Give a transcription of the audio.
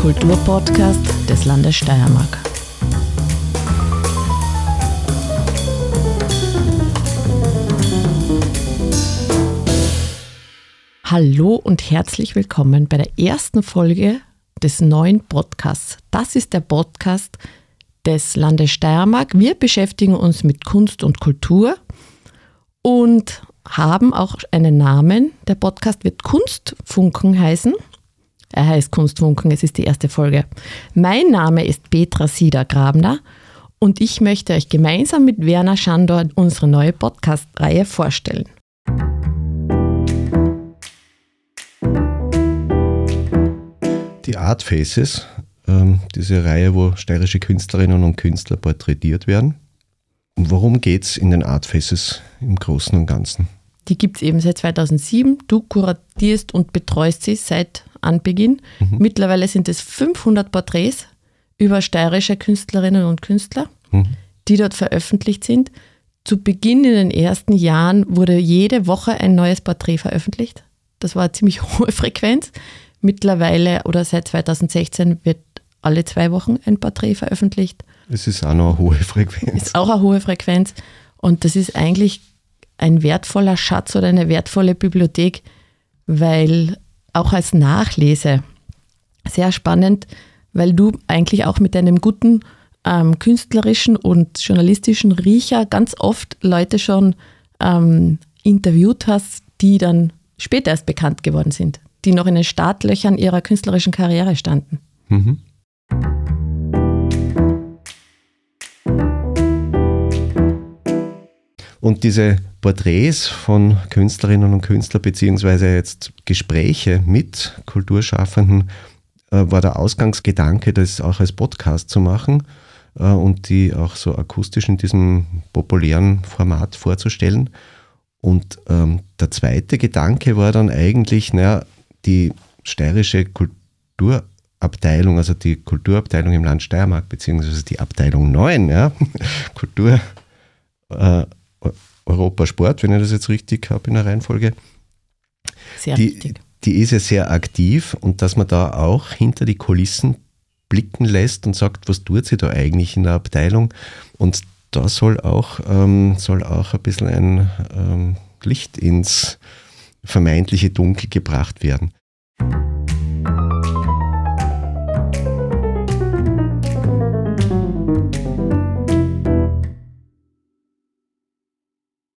Kulturpodcast des Landes Steiermark. Hallo und herzlich willkommen bei der ersten Folge des neuen Podcasts. Das ist der Podcast des Landes Steiermark. Wir beschäftigen uns mit Kunst und Kultur und haben auch einen Namen. Der Podcast wird Kunstfunken heißen. Er heißt Kunstfunken, es ist die erste Folge. Mein Name ist Petra Sieder-Grabner und ich möchte euch gemeinsam mit Werner Schandor unsere neue Podcast-Reihe vorstellen. Die Art Faces, ähm, diese Reihe, wo steirische Künstlerinnen und Künstler porträtiert werden. Worum geht es in den Art Faces im Großen und Ganzen? Die gibt es eben seit 2007. Du kuratierst und betreust sie seit Anbeginn. Mhm. Mittlerweile sind es 500 Porträts über steirische Künstlerinnen und Künstler, mhm. die dort veröffentlicht sind. Zu Beginn in den ersten Jahren wurde jede Woche ein neues Porträt veröffentlicht. Das war eine ziemlich hohe Frequenz. Mittlerweile oder seit 2016 wird alle zwei Wochen ein Porträt veröffentlicht. Es ist auch noch eine hohe Frequenz. Ist auch eine hohe Frequenz. Und das ist eigentlich ein wertvoller Schatz oder eine wertvolle Bibliothek, weil auch als Nachlese sehr spannend, weil du eigentlich auch mit deinem guten ähm, künstlerischen und journalistischen Riecher ganz oft Leute schon ähm, interviewt hast, die dann später erst bekannt geworden sind, die noch in den Startlöchern ihrer künstlerischen Karriere standen. Mhm. Und diese Porträts von Künstlerinnen und Künstlern, beziehungsweise jetzt Gespräche mit Kulturschaffenden, äh, war der Ausgangsgedanke, das auch als Podcast zu machen äh, und die auch so akustisch in diesem populären Format vorzustellen. Und ähm, der zweite Gedanke war dann eigentlich, naja, die steirische Kulturabteilung, also die Kulturabteilung im Land Steiermark, beziehungsweise die Abteilung 9, ja, Kultur, äh, Europasport, wenn ich das jetzt richtig habe in der Reihenfolge. Sehr die, richtig. Die ist ja sehr aktiv und dass man da auch hinter die Kulissen blicken lässt und sagt, was tut sie da eigentlich in der Abteilung? Und da soll auch, ähm, soll auch ein bisschen ein ähm, Licht ins vermeintliche Dunkel gebracht werden.